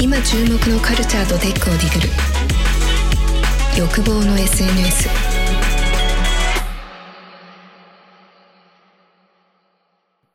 今注目のカルチャーとテックをディグる欲望の SNS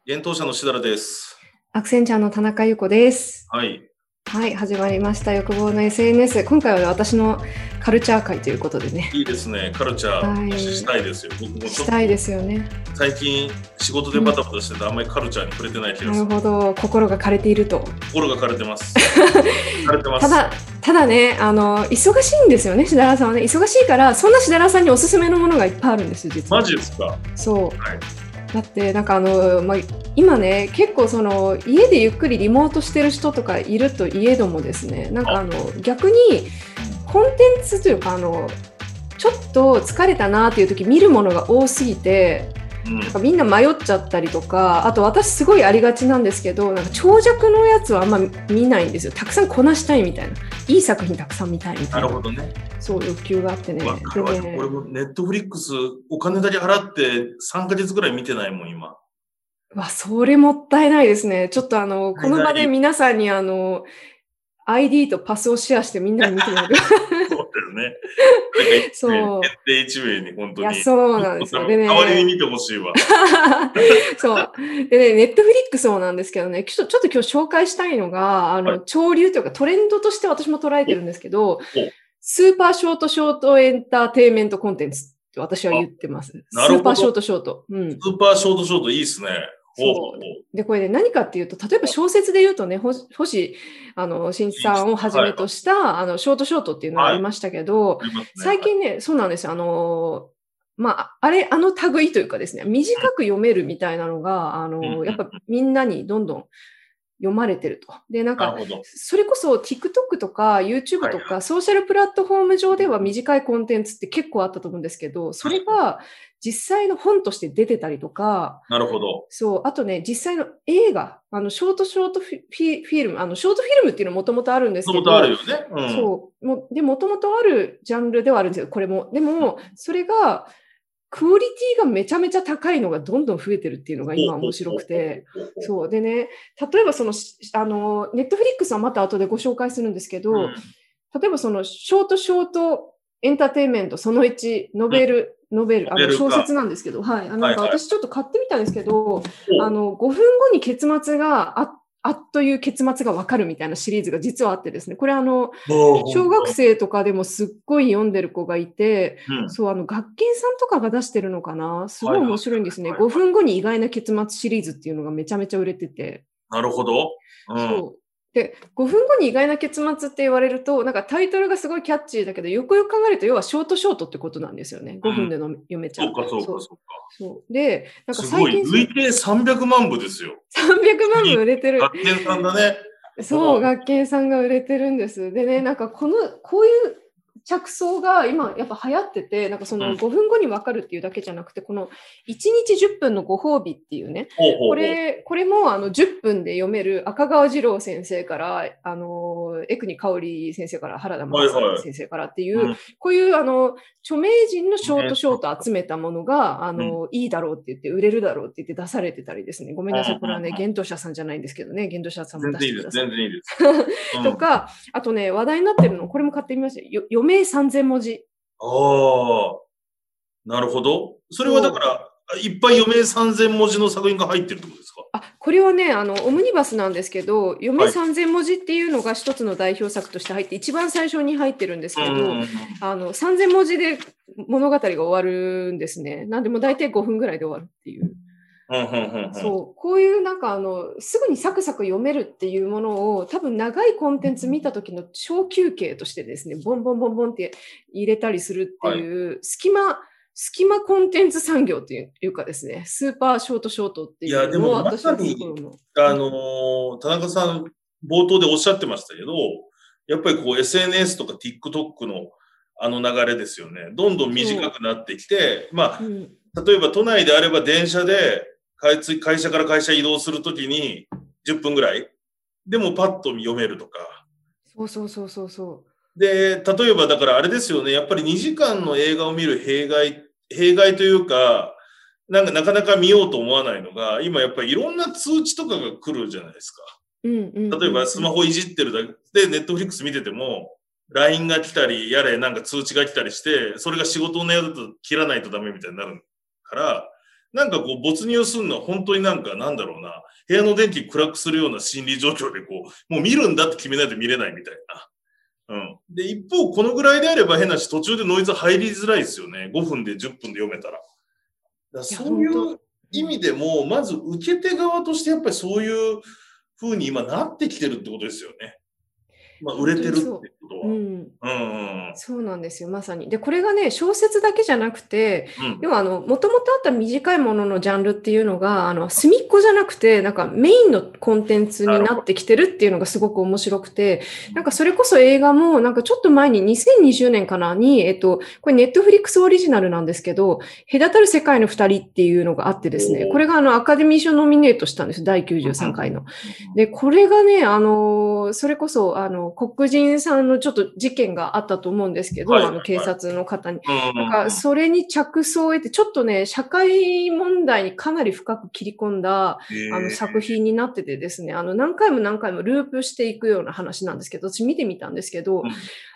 現当社のしだらです。アクセンチャーの田中優子です。はい。はい、始まりました。欲望の SNS。今回は私のカルチャー会ということでね、いいですね。カルチャはいーしたいですよ。僕もちょっしたいでとすよね。最近仕事でバタバタしててあんまりカルチャーに触れてない気がなする。るほど、心が枯れていると。心が枯れてます。枯れてます。ただ、ただね、あの、忙しいんですよね、しだらさんはね。忙しいから、そんなしだらさんにおすすめのものがいっぱいあるんですよ、実は。マジですか？そう。はい。だってなんかあの、まあ、今ね結構その家でゆっくりリモートしてる人とかいるといえどもですねなんかあの逆にコンテンツというかあのちょっと疲れたなっていう時見るものが多すぎて。なんかみんな迷っちゃったりとかあと私すごいありがちなんですけどなんか長尺のやつはあんま見ないんですよ。たくさんこなしたいみたいな。いい作品たくさん見たいみたな。いるなほどね。そう欲求があってね。わかるわ俺もネットフリックスお金だけ払って3ヶ月ぐらい見てないもん、今。わ、それもったいないですね。ちょっとあの、この場で皆さんにあの、ID とパスをシェアしてみんなに見てもらう。そうだよね。そう決定一名に本当に。いや、そうなんですよ。でね、代わりに見てほしいわ。そう。でね、ネットフリックスもなんですけどね、ちょっと今日紹介したいのが、あの、はい潮流というかトレンドとして私も捉えてるんですけどお、スーパーショートショートエンターテインメントコンテンツって私は言ってます。スなるほどーパーショートショート。うん。スーパーショートショートいいっすね。そう。で、これね、何かっていうと、例えば小説で言うとね、ほ星、あの、新一さんをはじめとした、あの、ショートショートっていうのがありましたけど、ありますね。最近ね、そうなんですよ。あの、まあ、あれ、あの類というかですね、短く読めるみたいなのが、あうんの、やっぱみんなにどんどん読まれてると。で、なんか。それこそ TikTok とか YouTube とはいかソーシャルプラットフォーム上では短いコンテンツって結構あったと思うんですけど、それが実際の本として出てたりとか、なるほど。そう、あとね、実際の映画、あの、ショートショートフィフィフィルム、あの、ショートフィルムっていうのもともとあるんですけど、もともとあるよね。うん。そう、もで、もともとあるジャンルではあるんですよ、これも。でも、それが、クオリティがめちゃめちゃ高いのがどんどん増えてるっていうのが今面白くて、う。そう。でね、例えばその、しあの、ネットフリックスはまた後でご紹介するんですけど、うん。例えばその、ショートショートエンターテインメント、その1、ノベル、ノベル、あの小説なんですけど、はい。あなんかはいはい。私ちょっと買ってみたんですけど、おあの、5分後に結末があ、あっという結末がわかるみたいなシリーズが実はあってですね、これあの、小学生とかでもすっごい読んでる子がいて、うんそう、あの、学研さんとかが出してるのかな？すごい面白いんですね。はいはい5分後に意外な結末シリーズっていうのがめちゃめちゃ売れてて。なるほど。うん。そう。で、5分後に意外な結末って言われると、なんかタイトルがすごいキャッチーだけど、よくよく考えると、要はショートショートってことなんですよね。5分での読めちゃ。そううか、そうか、そうそうか。そうで、なんか。最近累計300万部ですよ。300万部売れてる。学研さんだね。そう、学研さんが売れてるんです。でね、なんかこの、こういう着想が今やっぱ流行ってて、なんかそうんの5分後に分かるっていうだけじゃなくて、この1日10分のご褒美っていうね、これ、これもあの10分で読める赤川次郎先生から、あの、江国香織先生から、原田真先生からっていう、うんこういうあの、著名人のショートショート集めたものが、あの、いいだろうって言って、売れるだろうって言って出されてたりですね。ごめんなさい、これはね、うん幻冬者さんじゃないんですけどね、幻冬者さんも全然いいです。出してください。全然いいです。うんとか、あとね、話題になってるの、これも買ってみましたよ。よ余命3000文字。ああ、なるほど。それはだから、いっぱい余命3000文字の作品が入ってるってことですか？あ、これはね、あの、オムニバスなんですけど、余命はい3000文字っていうのが一つの代表作として入って、一番最初に入ってるんですけど、うんあの、3000文字で物語が終わるんですね。なんでも大体5分ぐらいで終わるっていう。そう、こういうなんかあの、すぐにサクサク読めるっていうものを、多分長いコンテンツ見た時の小休憩としてですね、ボンボンボンボンって入れたりするっていう、隙間、隙間コンテンツ産業っていうかですね、スーパーショートショートっていいやでもまさに。あのー田中さん、冒頭でおっしゃってましたけど、やっぱりこう SNS とか TikTok のあの流れですよね。どんどん短くなってきて、まうん。あ、例えば都内であれば電車で会つ会社から会社移動するときに10分ぐらいでもパッと読めるとか。そうそうそうそうそう。で、例えばだからあれですよね、やっぱり2時間の映画を見る弊害、弊害というか、なんかなかなか見ようと思わないのが、今やっぱりいろんな通知とかが来るじゃないですか。うんうんうん例えばスマホいじってるだけで、ネットフリックス見てても、LINE が来たり、やれなんか通知が来たりして、それが仕事のやると切らないとダメみたいになるから、なんかこう没入するのは本当になんかなんだろうな、部屋の電気暗くするような心理状況でこう、もう見るんだって決めないと見れないみたいな。うん。で、一方、このぐらいであれば変なし、途中でノイズ入りづらいですよね。5分で10分で読めたら。らそういう意味でも、まず受け手側としてやっぱりそういう風に今なってきてるってことですよね。まあ、売れてるってことは。うん、うんうんそうなんですよ、まさに。で、これがね、小説だけじゃなくて、うん。要はあの、もともとあった短いもののジャンルっていうのが、あの、隅っこじゃなくて、なんかメインのコンテンツになってきてるっていうのがすごく面白くて、なんかそれこそ映画も、なんかちょっと前に2020年かなに、えっと、これネットフリックスオリジナルなんですけど、隔たる世界の二人っていうのがあってですね、これがあの、アカデミー賞ノミネートしたんです、第93回の。で、これがね、あの、それこそ、あの、黒人さんのちょっと事件があったと思うんですけど、はい。あの、警察の方に。うん。なんか、それに着想を得て、ちょっとね、社会問題にかなり深く切り込んだ、あの、作品になっててですね、あの、何回も何回もループしていくような話なんですけど、私見てみたんですけどうん、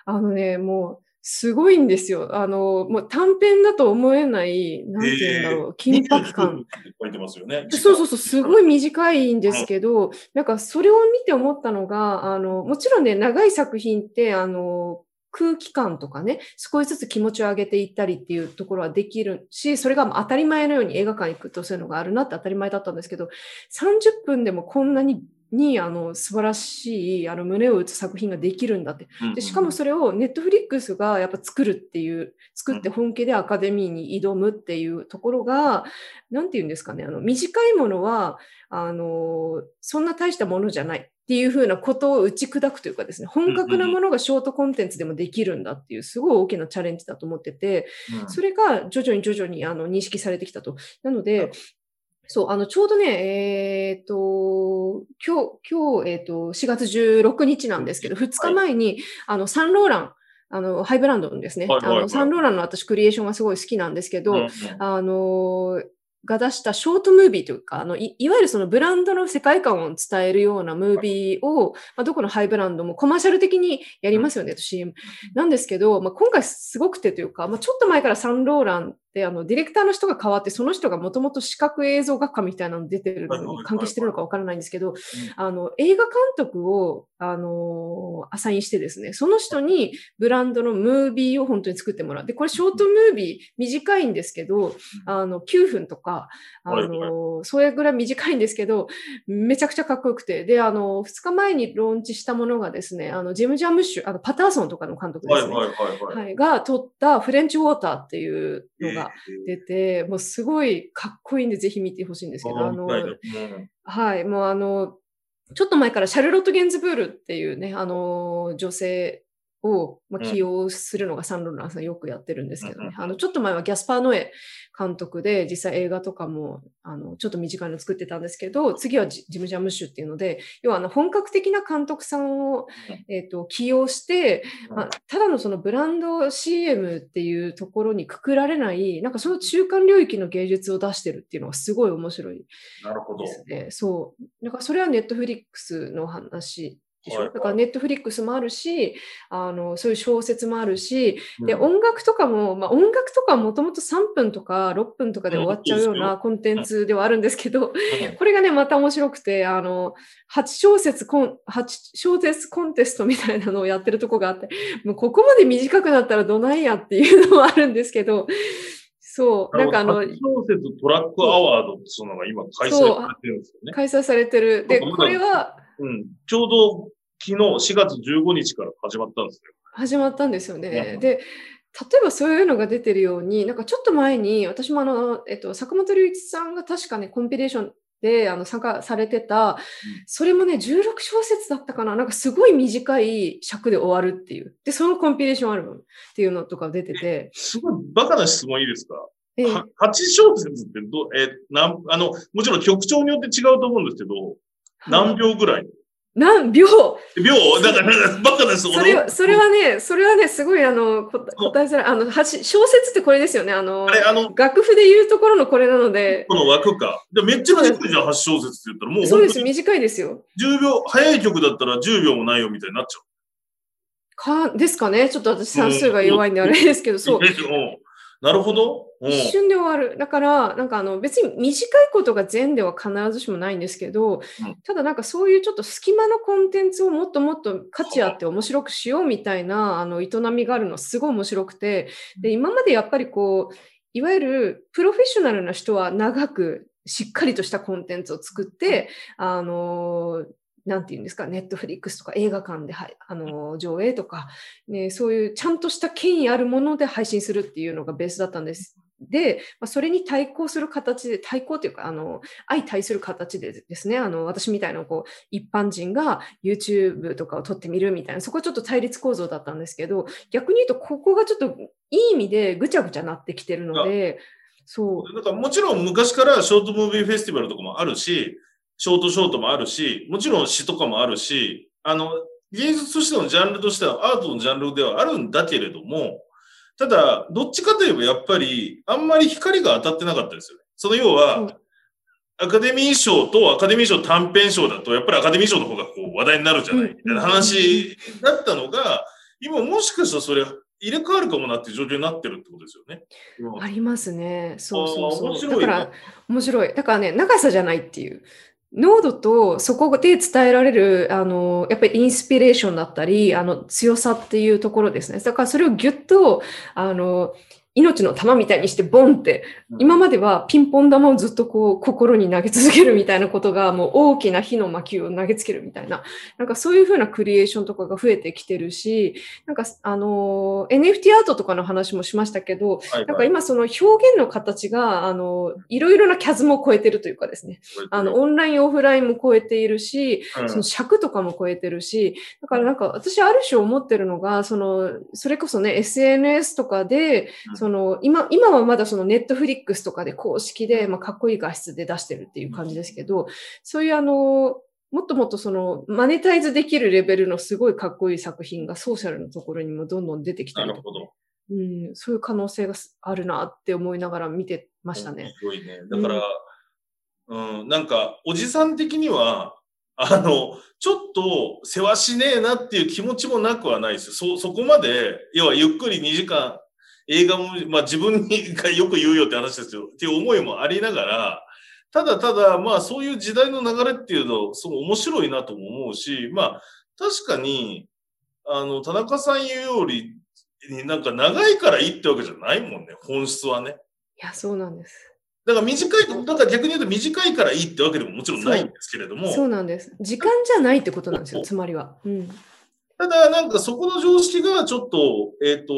あのね、もう、すごいんですよ。あの、もう短編だと思えない、なんて言うんだろう、緊迫感。書いてますよね。そうそうそう、すごい短いんですけど、なんかそれを見て思ったのが、あの、もちろんね、長い作品って、あの、空気感とかね、少しずつ気持ちを上げていったりっていうところはできるし、それが当たり前のように映画館行くとそういうのがあるなって当たり前だったんですけど、30分でもこんなに、に、あの、素晴らしい、あの、胸を打つ作品ができるんだって。うんで、しかもそれをネットフリックスがやっぱ作るっていう、作って本気でアカデミーに挑むっていうところが、なんて言うんですかね、あの、短いものは、あの、そんな大したものじゃないっていうふうなことを打ち砕くというかですね、本格なものがショートコンテンツでもできるんだっていう、すごい大きなチャレンジだと思ってて、うんそれが徐々に徐々にあの認識されてきたと。なので、そう、あの、ちょうどね、えっ、と、今日、今日、えっ、と、4月16日なんですけど、2日前に、あの、サンローラン、あの、ハイブランドのですね、はいはいはい。あの、サンローランの私、クリエーションがすごい好きなんですけど、あの、が出したショートムービーというか、あのいいわゆるそのブランドの世界観を伝えるようなムービーを、まあ、どこのハイブランドもコマーシャル的にやりますよね、CM。なんですけど、まあ、今回すごくてというか、まあ、ちょっと前からサンローランってあのディレクターの人が変わって、その人がもともと視覚映像学科みたいなの出てるのに関係してるのかわからないんですけど、あの映画監督を、あのアサインしてですね、その人にブランドのムービーを本当に作ってもらう。で、これショートムービー短いんですけど、あの9分とか、あはいのそれぐらい短いんですけど、めちゃくちゃかっこよくて、で、あの2日前にローンチしたものがですね、あのジム・ジャムッシュ、あのパターソンとかの監督が撮ったフレンチウォーターっていうのが出て、もうすごいかっこいいんで、ぜひ見てほしいんですけど、あの、うんはい、もうあの、ちょっと前からシャルロット・ゲンズブールっていうね、あの、女性を、まあ、うん起用するのがサンローランさんよくやってるんですけどね、うんうんあの、ちょっと前はギャスパー・ノエ監督で、実際映画とかも、あの、ちょっと短いの作ってたんですけど、次はジジム・ジャムッシュっていうので、要はあの、本格的な監督さんを、えっ、と、起用して、まあ、ただのそのブランド CM っていうところにくくられない、なんかその中間領域の芸術を出してるっていうのがすごい面白いなるほどで。すね。そう。だからそれはネットフリックスの話でしょ？はいはいだからネットフリックスもあるし、あの、そういう小説もあるし、で、うん音楽とかも、まあ音楽とかはもともと3分とか6分とかで終わっちゃうよううんなコンテンツではあるんですけど、うん これがね、また面白くて、あの、8小節コン、八小節コンテストみたいなのをやってるとこがあって、もうここまで短くなったらどないやっていうのはあるんですけど、そう、なんかあの、初小説トラックアワードっていうのが今開催されてるんですよね。開催されてる。で、これはうん。ちょうど昨日4月15日から始まったんですよ。始まったんですよね。うんで、例えばそういうのが出てるように、なんかちょっと前に、私もあの、えっと、坂本龍一さんが確かね、コンピレーションであの参加されてた、それもね、16小節だったかな、なんかすごい短い尺で終わるっていう。で、そのコンピレーションアルバムっていうのとか出てて、すごいバカな質問いいですか？ええは8小節ってど、え、なん、あの、もちろん曲調によって違うと思うんですけど、何秒ぐらい？なん秒？秒だから、バカです。それは、それはね、それはね、すごい、あの、こ答えづらい。あの、はし小説ってこれですよね。あのあ、れ、あの、楽譜で言うところのこれなので、この枠か。でめっちゃ短いじゃん、8小節って言ったら。もうそうです、短いですよ。10秒、早い曲だったら10秒もないよみたいになっちゃか、ですかね。ちょっと私算数が弱いんであれですけど、う。そう。なるほど。うん一瞬で終わる。だから、なんかあの別に短いことが善では必ずしもないんですけど、うんただなんかそういうちょっと隙間のコンテンツをもっともっと価値あって面白くしようみたいなあの営みがあるのすごい面白くて、で今までやっぱりこう、いわゆるプロフェッショナルな人は長くしっかりとしたコンテンツを作って、あのなんていうんですか、ネットフリックスとか映画館で、はい、あの上映とか、ね、そういうちゃんとした権威あるもので配信するっていうのがベースだったんです。で、まあ、それに対抗する形で、対抗というか、あの相対する形でですね、あの私みたいなこう一般人が YouTube とかを撮ってみるみたいな、そこはちょっと対立構造だったんですけど、逆に言うと、ここがちょっといい意味でぐちゃぐちゃなってきてるので、そう。だからもちろん昔からショートムービーフェスティバルとかもあるし、ショートショートもあるし、もちろん詩とかもあるし、あの、芸術としてのジャンルとしてはアートのジャンルではあるんだけれども、ただ、どっちかといえばやっぱり、あんまり光が当たってなかったですよね。その要は、うんアカデミー賞とアカデミー賞短編賞だと、やっぱりアカデミー賞の方がこう話題になるじゃない、うんみたいな話だったのが、今もしかしたらそれ入れ替わるかもなっていう状況になってるってことですよね。今ありますね。そうそうそう。面白いなだから、面白い。だからね、長さじゃないっていう。濃度とそこで伝えられる、あの、やっぱりインスピレーションだったり、あの、強さっていうところですね。だからそれをギュッと、あの、命の玉みたいにしてボンって、今まではピンポン玉をずっとこう心に投げ続けるみたいなことがもう大きな火の巻を投げつけるみたいな、なんかそういうふうなクリエーションとかが増えてきてるし、なんかあの、NFT アートとかの話もしましたけど、はいはい。なんか今その表現の形が、あの、いろいろなキャズムを超えてるというかですね、あの、オンライン、オフラインも超えているし、うん。その尺とかも超えてるし、だからなんか私ある種思ってるのが、その、それこそね、SNS とかで、うんその、今、今はまだそのネットフリックスとかで公式で、まあ、かっこいい画質で出してるっていう感じですけど、そういうあの、もっともっとその、マネタイズできるレベルのすごいかっこいい作品がソーシャルのところにもどんどん出てきたりとかなるほど。うん、そういう可能性があるなって思いながら見てましたね。面白いね。だから、うん、なんか、おじさん的には、あの、ちょっと世話しねえなっていう気持ちもなくはないですよ。そ、そこまで、要はゆっくり2時間、映画も、まあ自分にがよく言うよって話ですよ。っていう思いもありながら、ただただ、まあそういう時代の流れっていうの、すごい面白いなとも思うし、まあ確かに、あの、田中さん言うより、なんか長いからいいってわけじゃないもんね、本質はね。いや、そうなんです。だから短い、だから逆に言うと短いからいいってわけでももちろんないんですけれども、そうなんです。時間じゃないってことなんですよ、つまりは。うん。ただなんかそこの常識がちょっと、えっ、と、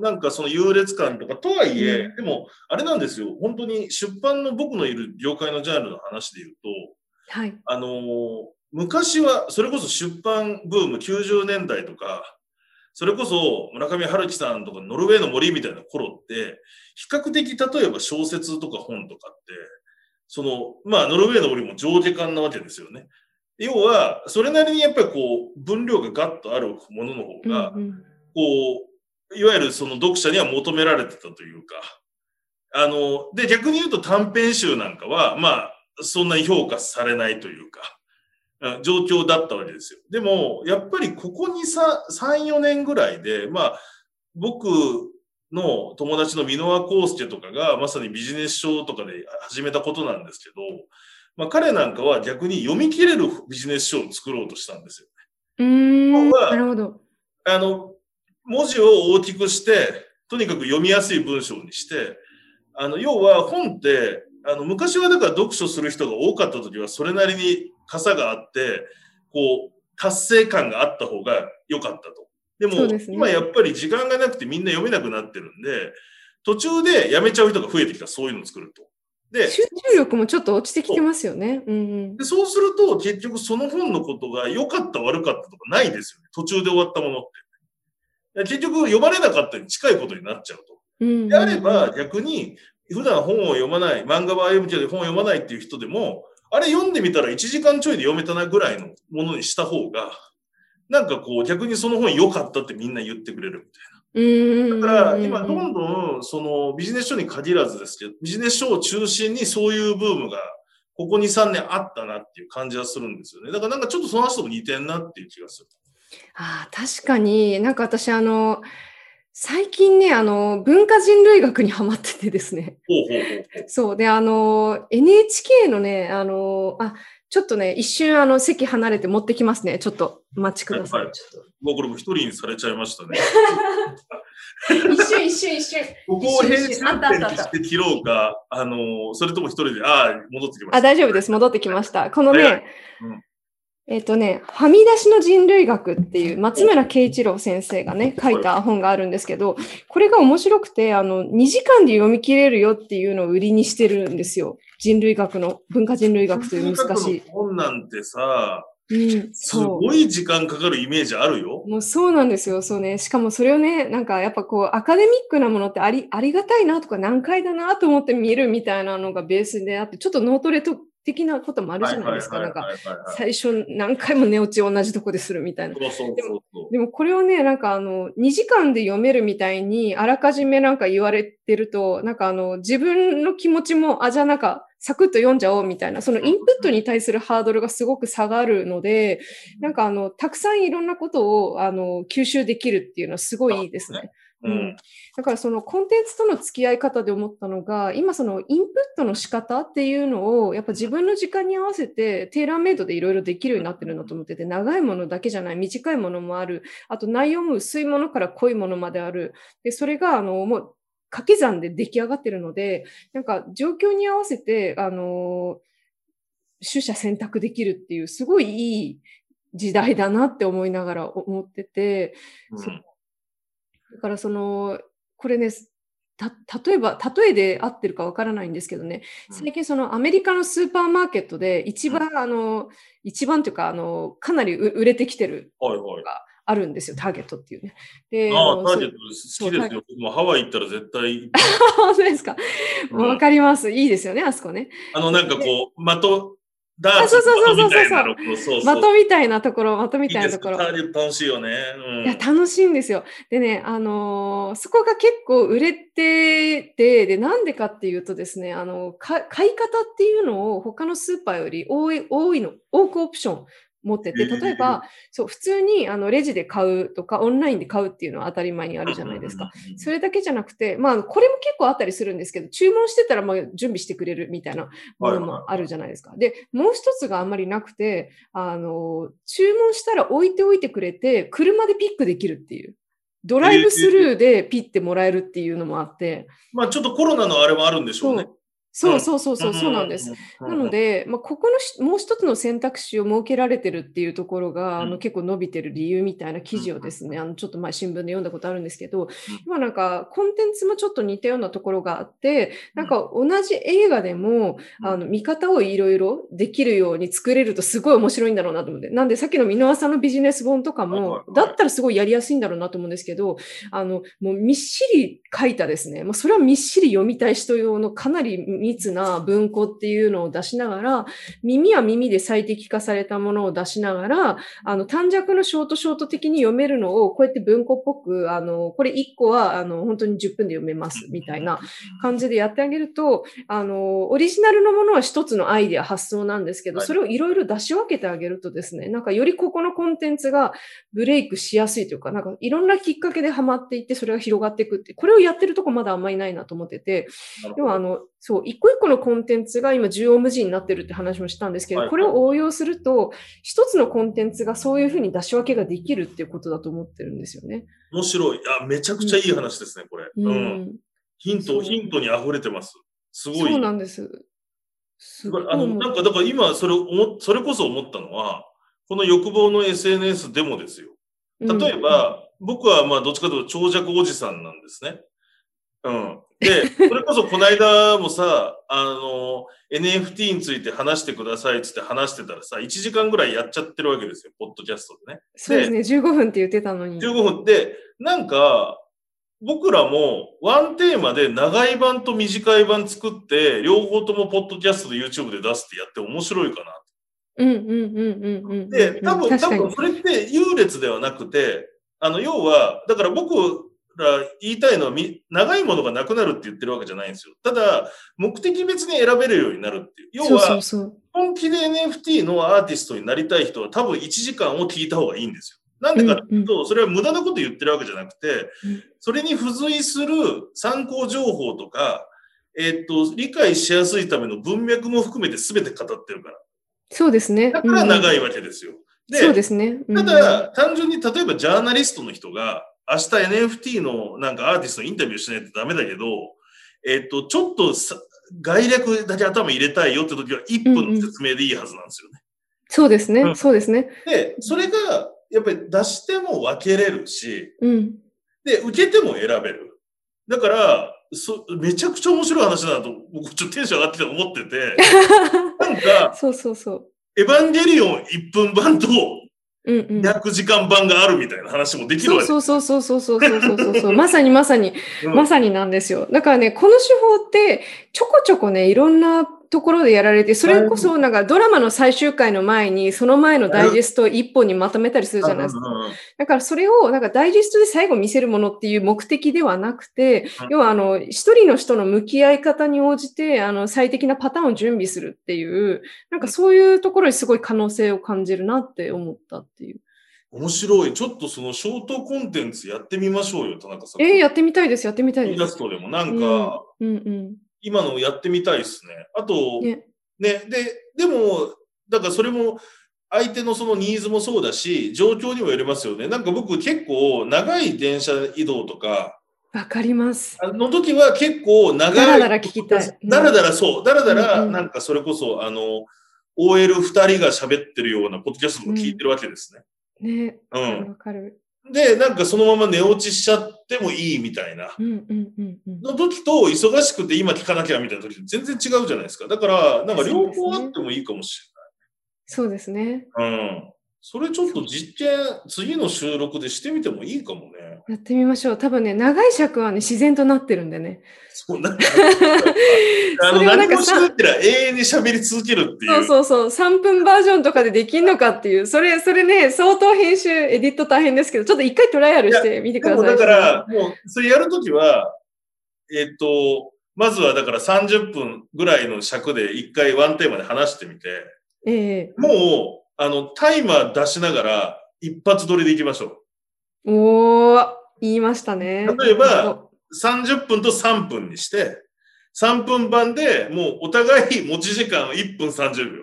なんかその優劣感とかとはいえ、うんでもあれなんですよ、本当に出版の僕のいる業界のジャンルの話で言うと、はい。あのー昔は、それこそ出版ブーム90年代とか、それこそ村上春樹さんとかノルウェーの森みたいな頃って、比較的例えば小説とか本とかって、その、まあノルウェーの森も上下巻なわけですよね。要は、それなりにやっぱりこう、分量がガッとあるものの方が、こう、いわゆるその読者には求められてたというか、あの、で、逆に言うと短編集なんかは、まあ、そんなに評価されないというか、状況だったわけですよ。でも、やっぱりここにさ、3、4年ぐらいで、まあ、僕の友達の箕輪康介とかが、まさにビジネス書とかで始めたことなんですけど、まあ、彼なんかは逆に読み切れるビジネス書を作ろうとしたんですよ。うーん。はなるほど。あの、文字を大きくして、とにかく読みやすい文章にして、あの、要は本って、あの、昔はだから読書する人が多かった時は、それなりに傘があって、こう、達成感があった方が良かったと。でも、ね今やっぱり時間がなくてみんな読めなくなってるんで、途中でやめちゃう人が増えてきた、そういうのを作ると。で、集中力もちょっと落ちてきてますよね。うんうん。でそうすると、結局その本のことが良かった悪かったとかないですよね。途中で終わったものって。結局読まれなかったに近いことになっちゃうと。うんうんであれば逆に、普段本を読まない、漫画は読むけど本を読まないっていう人でも、あれ読んでみたら1時間ちょいで読めたなぐらいのものにした方が、なんかこう逆にその本良かったってみんな言ってくれるみたいな。だから今どんどんそのビジネス書に限らずですけど、ビジネス書を中心にそういうブームがここ2、3年あったなっていう感じはするんですよね。だからなんかちょっとその話とも似てんなっていう気がする。ああ、確かになんか私あの、最近ね、あの、文化人類学にハマっててですね。ほうほうほう。そう。で、あの、NHK のね、あの、あ、ちょっとね、一瞬あの、席離れて持ってきますね。ちょっとお待ちください。はいはいちょっもうこれも一人にされちゃいましたね。と一瞬一瞬一瞬。ここを平一瞬地運転にして切ろうか、あの、それとも一人で、ああ、戻ってきました。あ、大丈夫です。戻ってきました。このね、うんえっ、とね、はみ出しの人類学っていう松村慶一郎先生がね、書いた本があるんですけど、これが面白くて、あの、2時間で読み切れるよっていうのを売りにしてるんですよ。人類学の、文化人類学という難しい。本なんてさ、うん、す。ごい時間かかるイメージあるよ。もうそうなんですよ。そうね。しかもそれをね、なんかやっぱこう、アカデミックなものってあり、ありがたいなとか難解だなと思って見るみたいなのがベースであって、ちょっと脳トレと的なこともあるじゃないですか。なんか、最初何回も寝落ち同じとこでするみたいな。でもこれをね、なんかあの、2時間で読めるみたいに、あらかじめなんか言われてると、なんかあの、自分の気持ちも、あ、じゃあなんか、サクッと読んじゃおうみたいな、そのインプットに対するハードルがすごく下がるので、なんかあの、たくさんいろんなことを、あの、吸収できるっていうのはすごいいいですね。ううんん。だからそのコンテンツとの付き合い方で思ったのが、今そのインプットの仕方っていうのを、やっぱ自分の時間に合わせてテーラーメイドでいろいろできるようになってるんだと思ってて、長いものだけじゃない、短いものもある、あと内容も薄いものから濃いものまである。で、それがあの、もう掛け算で出来上がってるので、なんか状況に合わせて、あの、取捨選択できるっていう、すごいいい時代だなって思いながら思ってて、そうだからその、これね、た、例えば、例えで合ってるかわからないんですけどね、うん最近そのアメリカのスーパーマーケットで一番、あの、一番というか、あの、かなり売売れてきてるはいはい。あるんですよ、ターゲットっていうね。で、ああ、のターゲット好きですよ。もうハワイ行ったら絶対、本当ですか？うんわかります。いいですよね、あそこね。あのなんかこう、的、ダーツあそうそうそうそうそうみたいなのそうそうそう。的みたいなところ、的みたいなところ。い楽しいよね。うん。いや、楽しいんですよ。でね、あのーそこが結構売れてて、で、なんでかっていうとですね、あの、か買い方っていうのを他のスーパーより多い、多いの、多くオプション持ってて、例えば、そう、普通にあのレジで買うとか、オンラインで買うっていうのは当たり前にあるじゃないですか。それだけじゃなくて、まあ、これも結構あったりするんですけど、注文してたらまあ準備してくれるみたいなものもあるじゃないですか。で、もう一つがあんまりなくて、あの、注文したら置いておいてくれて、車でピックできるっていう。ドライブスルーでピッてもらえるっていうのもあって、まあちょっとコロナのあれもあるんでしょうね。そうそうそうそう、そうなんです。。うなの、で、まあ、ここのしもう一つの選択肢を設けられてるっていうところが、あうん。の結構伸びてる理由みたいな記事をですね、あのちょっと前新聞で読んだことあるんですけど、まあなんかコンテンツもちょっと似たようなところがあって、なんか同じ映画でも、うん。あの見方をいろいろできるように作れるとすごい面白いんだろうなと思って。なんでさっきの箕輪さんのビジネス本とかもだったらすごいやりやすいんだろうなと思うんですけど、あの、もうみっしり書いたですね、もうそれはみっしり読みたい人用のかなり密な文庫っていうのを出しながら、耳は耳で最適化されたものを出しながら、あの、短尺のショートショート的に読めるのを、こうやって文庫っぽく、あの、これ1個は、あの、本当に10分で読めます、みたいな感じでやってあげると、あの、オリジナルのものは一つのアイデア、発想なんですけど、はい。それをいろいろ出し分けてあげるとですね、なんかよりここのコンテンツがブレイクしやすいというか、なんかいろんなきっかけでハマっていって、それが広がっていくって、これをやってるとこまだあんまりないなと思ってて、要はあの、そう、一個一個のコンテンツが今、縦横無尽になってるって話もしたんですけど、はいこれを応用すると、一つのコンテンツがそういうふうに出し分けができるっていうことだと思ってるんですよね。面白い。あ、めちゃくちゃいい話ですね、これ。ううん。ん。ヒント、ヒントに溢れてます。すごい。そうなんです。すごいあの、なんか、だから今、それを思っ、それこそ思ったのは、この欲望の SNS でもですよ。例え、ば、僕はまあ、どっちかというと長尺おじさんなんですね。うん。で、それこそこの間もさ、あの、NFT について話してくださいっつって話してたらさ、1時間ぐらいやっちゃってるわけですよ、ポッドキャストでね。そうですね、15分って言ってたのに。15分で、なんか、僕らもワンテーマで長い版と短い版作って、両方ともポッドキャストで YouTube で出すってやって面白いかな。うんうんうんうんうん。で、多分、多分それって優劣ではなくて、あの、要は、だから僕ら言いたいのはみ、長いものがなくなるって言ってるわけじゃないんですよ。ただ、目的別に選べるようになるっていう。要は。本気で NFT のアーティストになりたい人は多分1時間を聞いた方がいいんですよ。なんでかっていうと、それは無駄なこと言ってるわけじゃなくてうん、それに付随する参考情報とか、えっと、理解しやすいための文脈も含めて全て語ってるから。そうですね。だから長いわわけですよ。そうですね。うんただ、単純に例えばジャーナリストの人が、明日 NFT のなんかアーティストのインタビューしないとダメだけど、えっと、ちょっとさ概略だけ頭入れたいよって時は1分の説明でいいはずなんですよね。そうですね。うんそうですね。で、それが、やっぱり出しても分けれるし、うん。で、受けても選べる。だから、そめちゃくちゃ面白い話だなと、僕ちょっとテンション上がってきたと思ってて、なんか、そうそうそう。エヴァンゲリオン1分版とうんうん。200時間版があるみたいな話もできるわけそうそうそうそうそうそうそうそう。まさにまさに、うんまさになんですよ。だからね、この手法って、ちょこちょこね、いろんなところでやられて、それこそなんかドラマの最終回の前に、その前のダイジェストを一本にまとめたりするじゃないですか。うんうんうんだからそれをなんかダイジェストで最後見せるものっていう目的ではなくてうん、要はあの、一人の人の向き合い方に応じて、あの、最適なパターンを準備するっていう、なんかそういうところにすごい可能性を感じるなって思ったっていう。面白い。ちょっとそのショートコンテンツやってみましょうよ、田中さん。えー、やってみたいです、やってみたいイラです。ストでもなんか、うんうん。今のやってみたいですね。あと、ねねで、でも、だからそれも、相手のそのニーズもそうだし、状況にもよりますよね。なんか僕結構長い電車移動とか、わかります。あの時は結構長い。だらだら聞きたいうんだらだらそう。だらだら、うんうんなんかそれこそ、あの、OL 二人が喋ってるようなポッドキャストも聞いてるわけですね。ね。うん。わかる。で、なんかそのまま寝落ちしちゃってもいいみたいな。うんうんうんうん。の時と忙しくて今聞かなきゃみたいな時全然違うじゃないですか。だから、なんか両方あってもいいかもしそうですね。れない。うん。それちょっと実験、次の収録でしてみてもいいかもね。やってみましょう。多分ね、長い尺はね、自然となってるんでね。そうなんか あの、何もしなければ永遠に喋り続けるっていう。そうそうそう、3分バージョンとかでできんのかっていう、それ、それね、相当編集、エディット大変ですけど、ちょっと一回トライアルしてみてください。だから、もう、それやるときは、えっと、まずはだから30分ぐらいの尺で一回ワンテーマで話してみて、ええもう、あの、タイマー出しながら一発撮りでいきましょう。おー、言いましたね。例えば30分と3分にして、3分版でもうお互い持ち時間1分30秒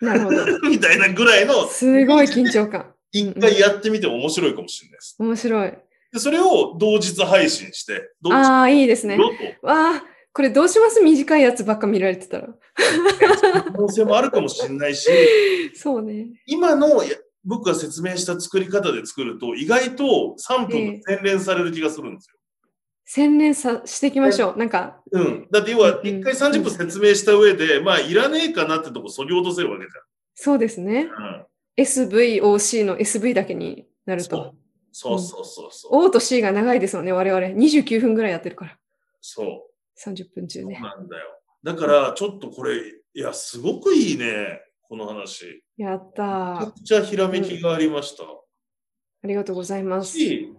なるほど。みたいなぐらいのすごい緊張感。一回やってみても面白いかもしれないです。面白い。でそれを同日配信して、ああ、いいですね。よわあ、これどうします？短いやつばっか見られてたら。と 可能性もあるかもしれないし、そうね。今のや僕が説明した作り方で作ると意外と3分洗練される気がするんですよ。洗練さしていきましょう。なんか、うん。だって要はうん一回30分説明した上で、まあいらねえかなってとこそぎ落とせるわけじそうですね。ゃん。うん。SVOC の SV だけになると。そうそうそうそう。O と C が長いですよね、我々。29分ぐらいやってるから。そう。30分中そうね。なんだよ。だから、ちょっとこれ、いや、すごくいいね。この話。やっためちゃー。くちゃひらめきがありました。ありがとうございます。し、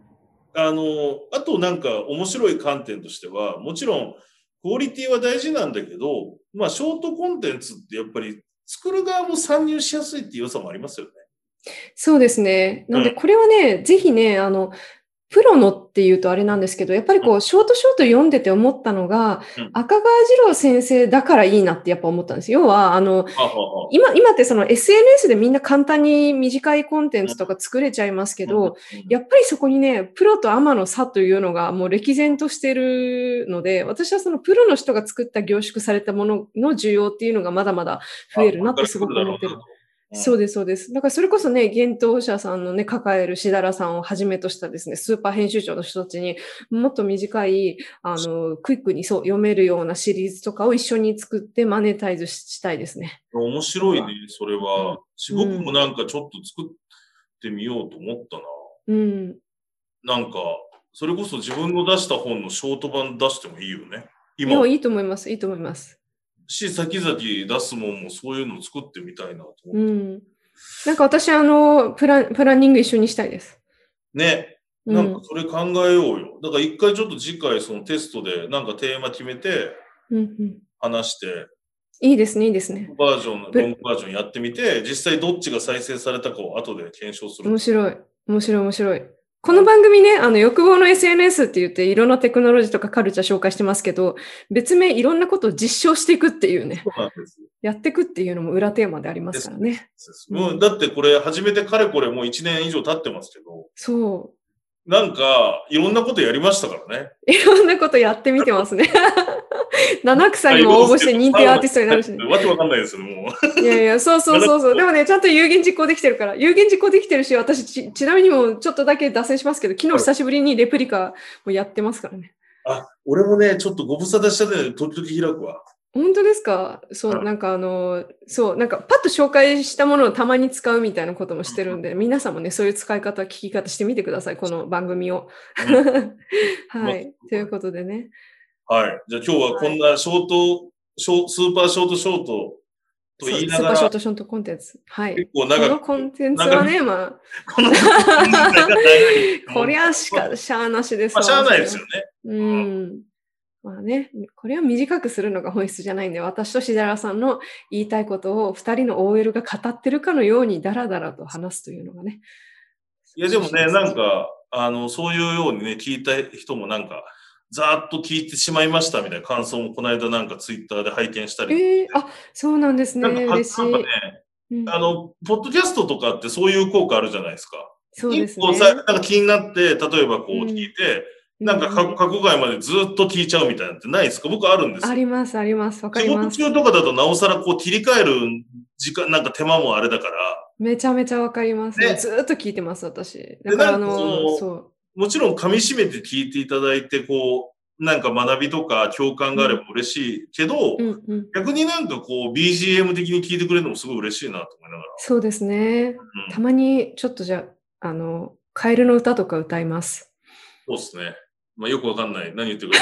あの、あとなんか面白い観点としては、もちろん、クオリティは大事なんだけど、まあ、ショートコンテンツってやっぱり作る側も参入しやすいっていう良さもありますよね。そうですね。なんで、うんこれはね、ぜひね、あの、プロのっていうとあれなんですけど、やっぱりこう、ショートショート読んでて思ったのが、うん。赤川次郎先生だからいいなってやっぱ思ったんです。よ。要は、あの、今、今ってその SNS でみんな簡単に短いコンテンツとか作れちゃいますけど、やっぱりそこにね、プロとアマの差というのがもう歴然としてるので、私はそのプロの人が作った凝縮されたものの需要っていうのがまだまだ増えるなってすごく思ってる。そうでです、そうです。だからそれこそね、幻冬者さんのね、抱えるしだらさんをはじめとしたですね、スーパー編集長の人たちにもっと短い、あの、クイックにそう読めるようなシリーズとかを一緒に作ってマネタイズしたいですね。面白いね、それは。し僕もなんかちょっと作ってみようと思ったな。うん。なんか、それこそ自分の出した本のショート版出してもいいよね。今いいと思います。いいと思います。し、先々出すもんもそういうのを作ってみたいなと思うって。ん。なんか私、あの、プラン、プランニング一緒にしたいです。ね。うなんかそれ考えようよ。だから一回ちょっと次回そのテストでなんかテーマ決めてうんうん。話して、いいですね、いいですね。バージョン、ぶロングバージョンやってみて、実際どっちが再生されたかを後で検証する。面白い。面白い、面白い。この番組ね、あの、欲望の SNS って言って、いろんなテクノロジーとかカルチャー紹介してますけど、別名いろんなことを実証していくっていうね、そう。やっていくっていうのも裏テーマでありますからね。もうだってこれ始めてかれこれもう1年以上経ってますけど、そなんかいろんなことやりましたからね。う。いろんなことやってみてますね。七草にも応募して認定アーティストになるしね。わけわかんないですよ、もう。いやいや、そうそうそうそう。でもね、ちゃんと有言実行できてるから。有言実行できてるし、私ち、ちなみにもうちょっとだけ脱線しますけど、昨日久しぶりにレプリカもやってますからね。あ、俺もね、ちょっとご無沙汰したね、時々開くわ。本当ですか？そう、うんなんかあの、そう、なんかパッと紹介したものをたまに使うみたいなこともしてるんで、皆さんもね、そういう使い方、聞き方してみてください、この番組を。はい。ということでね。はい。じゃあ今日はこんなショート、ショースーパーショートショートと言いながらスーパーショート、ショートコンテンツ。はい。結構このコンテンツはね、まあ、この長い こりゃしか、しゃあなしですまあ、しゃあないですよね。うん。まあね、これを短くするのが本質じゃないんで、私としだらさんの言いたいことを2人の OL が語ってるかのようにダラダラと話すというのがね。いや、でもね、なんか、あの、そういうようにね、聞いた人もなんか、ざーっと聞いてしまいましたみたいな感想もこの間なんかツイッターで拝見したり。えー、あ、そうなんですね。なんか、ね、うんあの、ポッドキャストとかってそういう効果あるじゃないですか。そうですね。なんか気になって、例えばこう聞いて、なんかう過過去外までずっと聞いちゃうみたいなのってないですか？僕あるんですよあります、あります。わか仕事ります。中とかだとなおさらこう切り替える時間、なんか手間もあれだから、めちゃめちゃわかります。ねずーっと聞いてます、私。だから、あのそう。もちろん噛み締めて聞いていただいて、こう、なんか学びとか共感があれば嬉しいけど、うんうん、逆になんかこう BGM 的に聞いてくれるのもすごい嬉しいなと思いながら。そうですね。うんたまにちょっとじゃあ、あの、カエルの歌とか歌います。そうですね。まあよくわかんない。何言ってるか。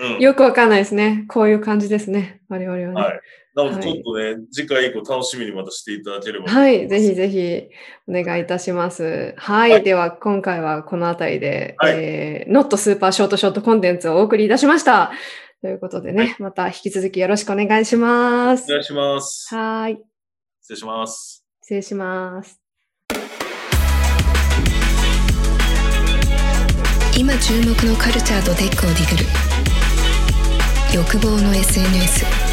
うんよくわかんないですね。こういう感じですね。我々はね。はい。なのでちょっとね、次回以降楽しみにまたしていただければ。はい、ぜひぜひお願いいたします。はい、はいでは今回はこのあたりで、はいえー、ノットスーパーショートショートコンテンツをお送りいたしました。ということでね、また引き続きよろしくお願いしますお。願いします。はい、失礼します。失礼します。今注目のカルチャーとテックをディグる。欲望の SNS